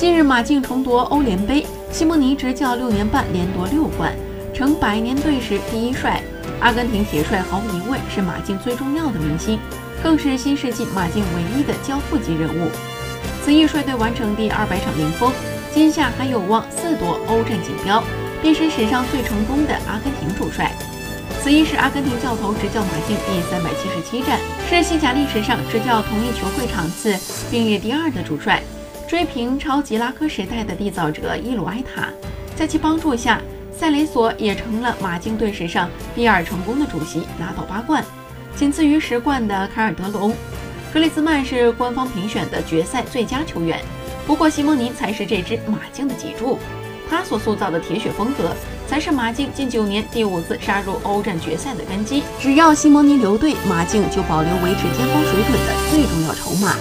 近日，马竞重夺欧联杯，西蒙尼执教六年半，连夺六冠，成百年队史第一帅。阿根廷铁帅毫无疑问是马竞最重要的明星，更是新世纪马竞唯一的交付级人物。此役率队完成第二百场零封，今夏还有望四夺欧战锦标，便是史上最成功的阿根廷主帅。此役是阿根廷教头执教马竞第三百七十七战，是西甲历史上执教同一球会场次并列第二的主帅。追平超级拉科时代的缔造者伊鲁埃塔，在其帮助下，塞雷索也成了马竞队史上第二成功的主席，拿到八冠，仅次于十冠的凯尔德隆。格里兹曼是官方评选的决赛最佳球员，不过西蒙尼才是这支马竞的脊柱，他所塑造的铁血风格才是马竞近九年第五次杀入欧战决赛的根基。只要西蒙尼留队，马竞就保留维持巅峰水准的最重要筹码。